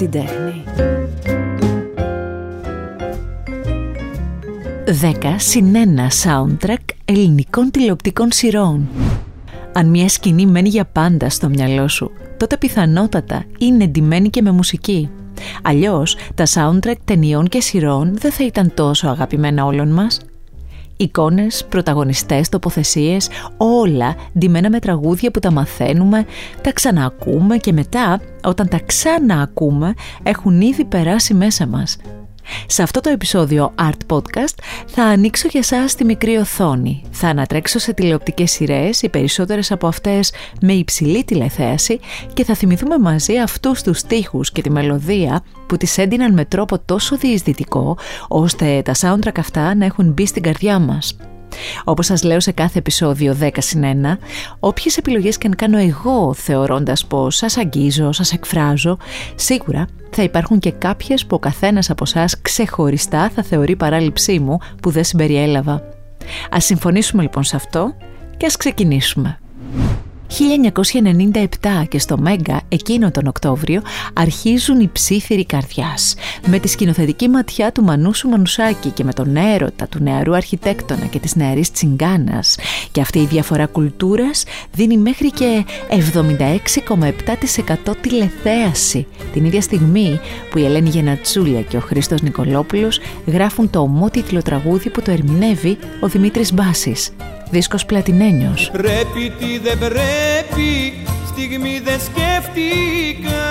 την τέχνη. 10 συν 1 soundtrack ελληνικών τηλεοπτικών σειρών. Αν μια σκηνή μένει για πάντα στο μυαλό σου, τότε πιθανότατα είναι εντυμένη και με μουσική. Αλλιώς, τα soundtrack ταινιών και σειρών δεν θα ήταν τόσο αγαπημένα όλων μας. Εικόνες, πρωταγωνιστές, τοποθεσίες, όλα ντυμένα με τραγούδια που τα μαθαίνουμε, τα ξαναακούμε και μετά, όταν τα ξαναακούμε, έχουν ήδη περάσει μέσα μας. Σε αυτό το επεισόδιο Art Podcast θα ανοίξω για σας τη μικρή οθόνη. Θα ανατρέξω σε τηλεοπτικές σειρές, οι περισσότερες από αυτές με υψηλή τηλεθέαση και θα θυμηθούμε μαζί αυτούς τους στίχους και τη μελωδία που τις έντυναν με τρόπο τόσο διεισδυτικό ώστε τα soundtrack αυτά να έχουν μπει στην καρδιά μας. Όπως σας λέω σε κάθε επεισόδιο 10 συν 1, όποιες επιλογές και αν κάνω εγώ θεωρώντας πως σας αγγίζω, σας εκφράζω, σίγουρα θα υπάρχουν και κάποιες που ο καθένας από εσάς ξεχωριστά θα θεωρεί παράληψή μου που δεν συμπεριέλαβα. Ας συμφωνήσουμε λοιπόν σε αυτό και ας ξεκινήσουμε. 1997 και στο Μέγκα εκείνο τον Οκτώβριο αρχίζουν οι ψήθυροι καρδιάς. Με τη σκηνοθετική ματιά του Μανούσου Μανουσάκη και με τον έρωτα του νεαρού αρχιτέκτονα και της νεαρής τσιγκάνας. Και αυτή η διαφορά κουλτούρας δίνει μέχρι και 76,7% τηλεθέαση. Την ίδια στιγμή που η Ελένη Γενατσούλια και ο Χρήστος Νικολόπουλος γράφουν το ομότιτλο τραγούδι που το ερμηνεύει ο Δημήτρης Μπάσης δίσκος πλατινένιος. Πρέπει τι δεν πρέπει, στιγμή δεν σκέφτηκα.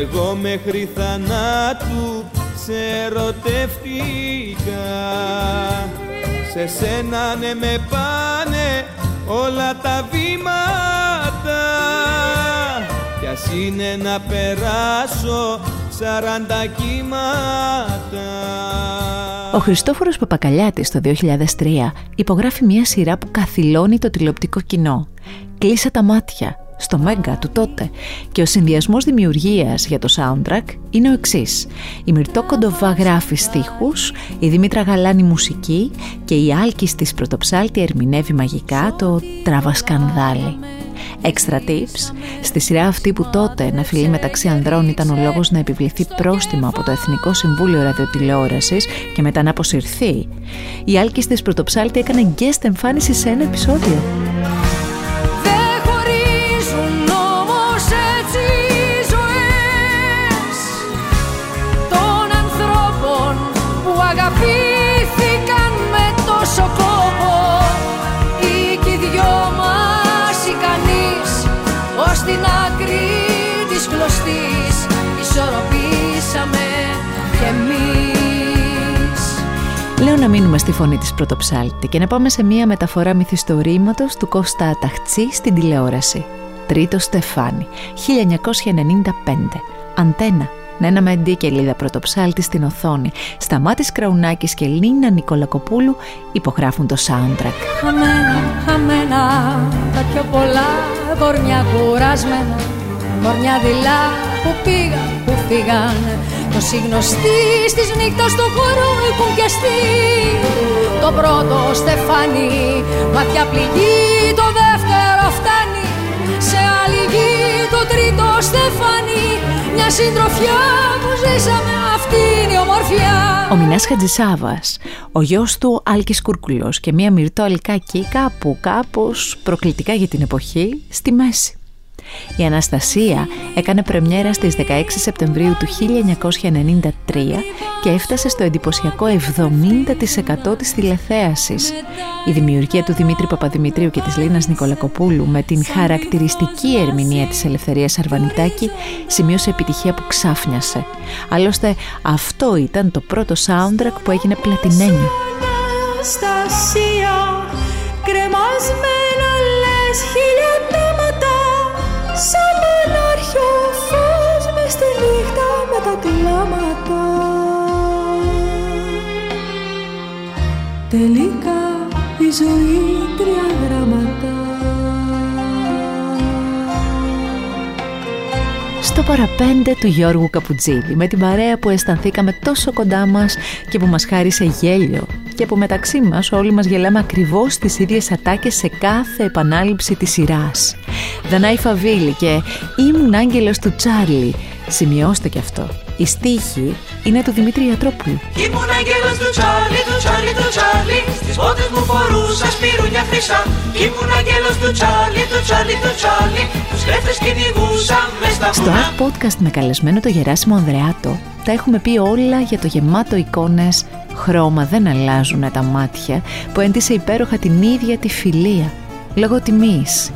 Εγώ μέχρι θανάτου σε ερωτεύτηκα. Σε σένα ναι με πάνε όλα τα βήματα. Κι ας είναι να περάσω σαράντα κύματα ο Χριστόφορος Παπακαλιάτης το 2003 υπογράφει μια σειρά που καθυλώνει το τηλεοπτικό κοινό. Κλείσε τα μάτια στο Μέγκα του τότε και ο συνδυασμός δημιουργίας για το soundtrack είναι ο εξής. Η Μυρτό Κοντοβά γράφει στίχους, η Δήμητρα Γαλάνη μουσική και η Άλκης της Πρωτοψάλτη ερμηνεύει μαγικά το τραβασκανδάλι. Extra tips. Στη σειρά αυτή που τότε ένα φιλί μεταξύ ανδρών ήταν ο λόγος να επιβληθεί πρόστιμο από το Εθνικό Συμβούλιο Ραδιοτηλεόρασης και μετά να αποσυρθεί, η Άλκης της Πρωτοψάλτη έκανε guest εμφάνιση σε ένα επεισόδιο. Λέω να μείνουμε στη φωνή της πρωτοψάλτη και να πάμε σε μία μεταφορά μυθιστορήματος του Κώστα Ταχτσί στην τηλεόραση. Τρίτο Στεφάνι, 1995. Αντένα, Νένα Μεντή και Λίδα Πρωτοψάλτη στην οθόνη. Σταμάτης Κραουνάκης και Λίνα Νικολακοπούλου υπογράφουν το soundtrack. Χαμένα, χαμένα, τα πιο πολλά κορμιά κουράσμενα, κορμιά δειλά που πήγαν, που φύγαν το γνωστοί της νύχτας στο χώρο έχουν πιαστεί Το πρώτο στεφάνι, μάτια πληγή Το δεύτερο φτάνει, σε μια συντροφιά που ζήσαμε αυτή είναι η ομορφιά Ο Μινάς Χατζησάβας, ο γιος του Άλκης Κούρκουλος και μια μυρτό αλκάκι κάπου κάπως προκλητικά για την εποχή στη μέση. Η Αναστασία έκανε πρεμιέρα στις 16 Σεπτεμβρίου του 1993 και έφτασε στο εντυπωσιακό 70% της τηλεθέασης. Η δημιουργία του Δημήτρη Παπαδημητρίου και της Λίνας Νικολακοπούλου με την χαρακτηριστική ερμηνεία της Ελευθερίας Αρβανιτάκη σημείωσε επιτυχία που ξάφνιασε. Άλλωστε αυτό ήταν το πρώτο soundtrack που έγινε πλατινένιο. Αναστασία, κρεμασμένα λες Σαν Τελικά η ζωή τρία γράμματα Στο παραπέντε του Γιώργου Καπουτζίδη με την παρέα που αισθανθήκαμε τόσο κοντά μας και που μας χάρισε γέλιο και που μεταξύ μας όλοι μας γελάμε ακριβώς τις ίδιες ατάκες σε κάθε επανάληψη της σειράς. Δανάη Φαβίλη και «Ήμουν άγγελος του Τσάρλι» Σημειώστε και αυτό. Η στίχη είναι του Δημήτρη Ιατρόπουλου. Ήμουν αγγέλος του Τσάρλι, του Τσάρλι, του Τσάρλι. Στις πότες μου φορούσα σπυρούνια χρυσά. Ήμουν αγγέλος του Τσάρλι, του Τσάρλι, του Τσάρλι. Τους κλέφτες κυνηγούσα μες στα Στο βουνά. Art Podcast με καλεσμένο το Γεράσιμο Ανδρεάτο. Τα έχουμε πει όλα για το γεμάτο εικόνες χρώμα δεν αλλάζουν τα μάτια που έντυσε υπέροχα την ίδια τη φιλία Λόγω τιμής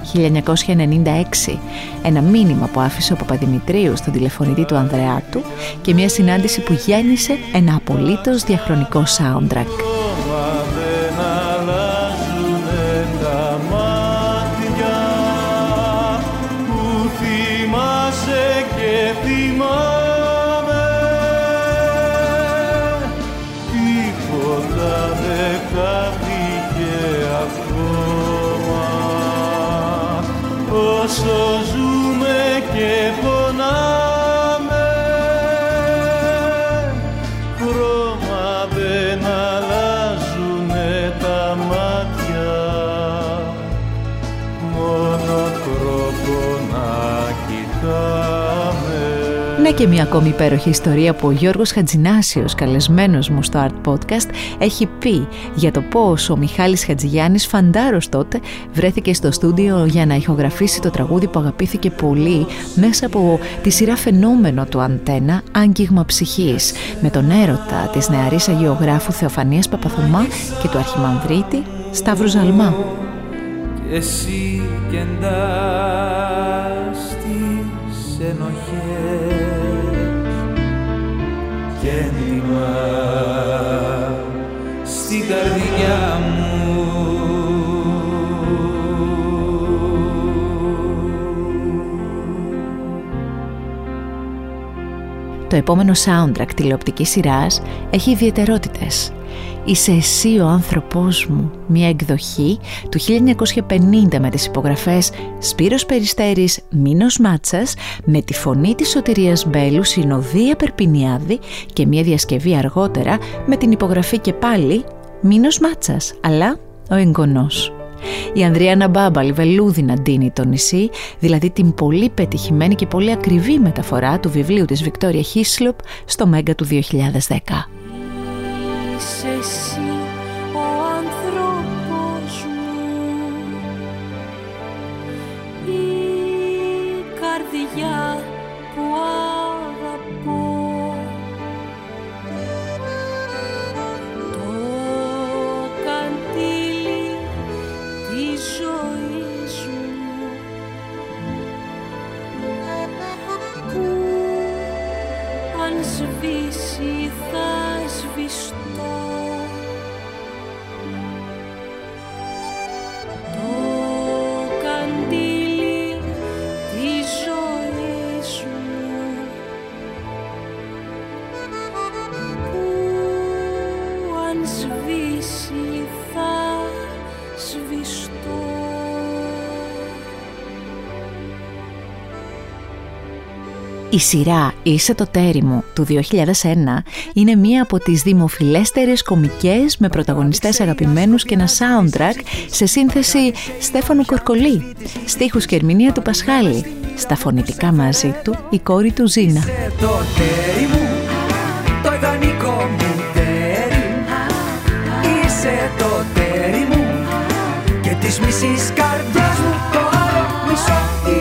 1996 ένα μήνυμα που άφησε ο Παπαδημητρίου στον τηλεφωνητή του Ανδρεάτου και μια συνάντηση που γέννησε ένα απολύτως διαχρονικό soundtrack. slow. Και μια ακόμη υπέροχη ιστορία που ο Γιώργος Χατζινάσιος, καλεσμένος μου στο Art Podcast, έχει πει για το πώς ο Μιχάλης Χατζηγιάννης φαντάρος τότε βρέθηκε στο στούντιο για να ηχογραφήσει το τραγούδι που αγαπήθηκε πολύ μέσα από τη σειρά φαινόμενο του Αντένα «Άγγιγμα ψυχής» με τον έρωτα της νεαρής αγιογράφου Θεοφανίας Παπαθωμά και του αρχιμανδρίτη Σταύρου Ζαλμά. και εσύ κεντά στις ενοχές και έντοιμα στην καρδιά μου Το επόμενο soundtrack τηλεοπτικής σειράς έχει ιδιαιτερότητες. «Είσαι εσύ ο άνθρωπός μου», μια εκδοχή του 1950 με τις υπογραφές Σπύρος Περιστέρης, Μίνος Μάτσας, με τη φωνή της Σωτηρίας Μπέλου, Συνοδεία Περπινιάδη και μια διασκευή αργότερα με την υπογραφή και πάλι Μίνος Μάτσας, αλλά ο εγγονός. Η Ανδριάνα Μπάμπαλ βελούδι να ντύνει το νησί, δηλαδή την πολύ πετυχημένη και πολύ ακριβή μεταφορά του βιβλίου της Βικτόρια Χίσλοπ στο Μέγκα του 2010. Είσαι εσύ Η σειρά «Είσαι το τέρι μου» του 2001 είναι μία από τις δημοφιλέστερες κομικές με πρωταγωνιστές αγαπημένους και ένα soundtrack σε σύνθεση Στέφανου Κορκολί, στίχους και ερμηνεία του Πασχάλη, στα φωνητικά μαζί του η κόρη του Ζήνα.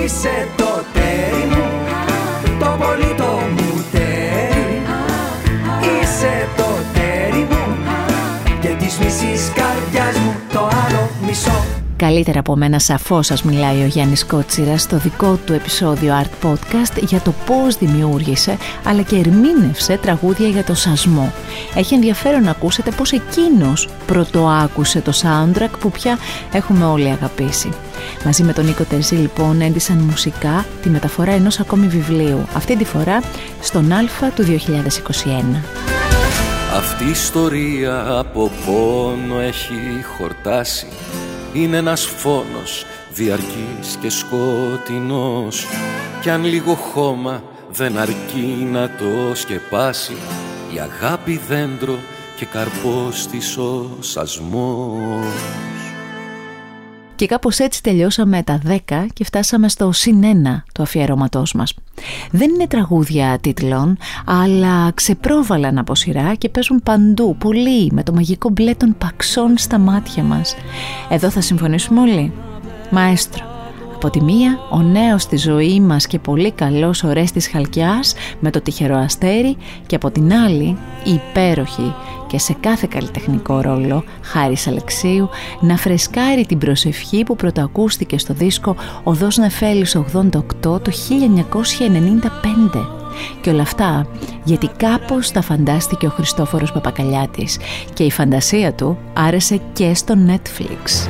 Είσαι το Καλύτερα από μένα σαφώς σας μιλάει ο Γιάννης Κότσιρας στο δικό του επεισόδιο Art Podcast για το πώς δημιούργησε αλλά και ερμήνευσε τραγούδια για το σασμό. Έχει ενδιαφέρον να ακούσετε πώς εκείνος πρωτοάκουσε το soundtrack που πια έχουμε όλοι αγαπήσει. Μαζί με τον Νίκο Τερζή λοιπόν έντυσαν μουσικά τη μεταφορά ενός ακόμη βιβλίου, αυτή τη φορά στον Α του 2021. Αυτή η ιστορία από πόνο έχει χορτάσει Είναι ένας φόνος διαρκής και σκοτεινός. Κι αν λίγο χώμα δεν αρκεί να το σκεπάσει Η αγάπη δέντρο και καρπός της ο σασμός Και κάπως έτσι τελειώσαμε τα 10 και φτάσαμε στο συν 1 του αφιερώματός μας. Δεν είναι τραγούδια τίτλων, αλλά ξεπρόβαλαν από σειρά και παίζουν παντού, πολύ, με το μαγικό μπλε των παξών στα μάτια μας. Εδώ θα συμφωνήσουμε όλοι. Μαέστρο. Από τη μία, ο νέος στη ζωή μας και πολύ καλός ωραίος της Χαλκιάς με το τυχερό αστέρι και από την άλλη, η υπέροχη και σε κάθε καλλιτεχνικό ρόλο, Χάρης Αλεξίου, να φρεσκάρει την προσευχή που πρωτοακούστηκε στο δίσκο «Οδός Νεφέλης 88» το 1995. Και όλα αυτά γιατί κάπως τα φαντάστηκε ο Χριστόφορος Παπακαλιάτης και η φαντασία του άρεσε και στο Netflix.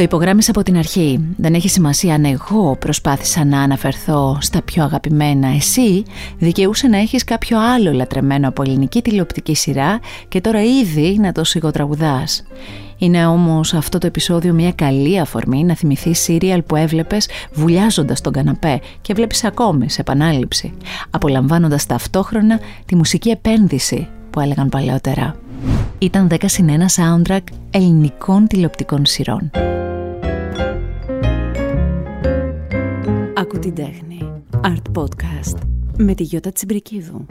Το υπογράμμισα από την αρχή. Δεν έχει σημασία αν εγώ προσπάθησα να αναφερθώ στα πιο αγαπημένα. Εσύ δικαιούσε να έχεις κάποιο άλλο λατρεμένο από ελληνική τηλεοπτική σειρά και τώρα ήδη να το σιγοτραγουδάς. Είναι όμως αυτό το επεισόδιο μια καλή αφορμή να θυμηθεί σύριαλ που έβλεπες βουλιάζοντας τον καναπέ και βλέπεις ακόμη σε επανάληψη, απολαμβάνοντας ταυτόχρονα τη μουσική επένδυση που έλεγαν παλαιότερα. Ήταν 10 συν 1 soundtrack ελληνικών τηλεοπτικών σειρών. Άκου την τέχνη. Art Podcast με τη Γιώτα Τσιμπρικίδου.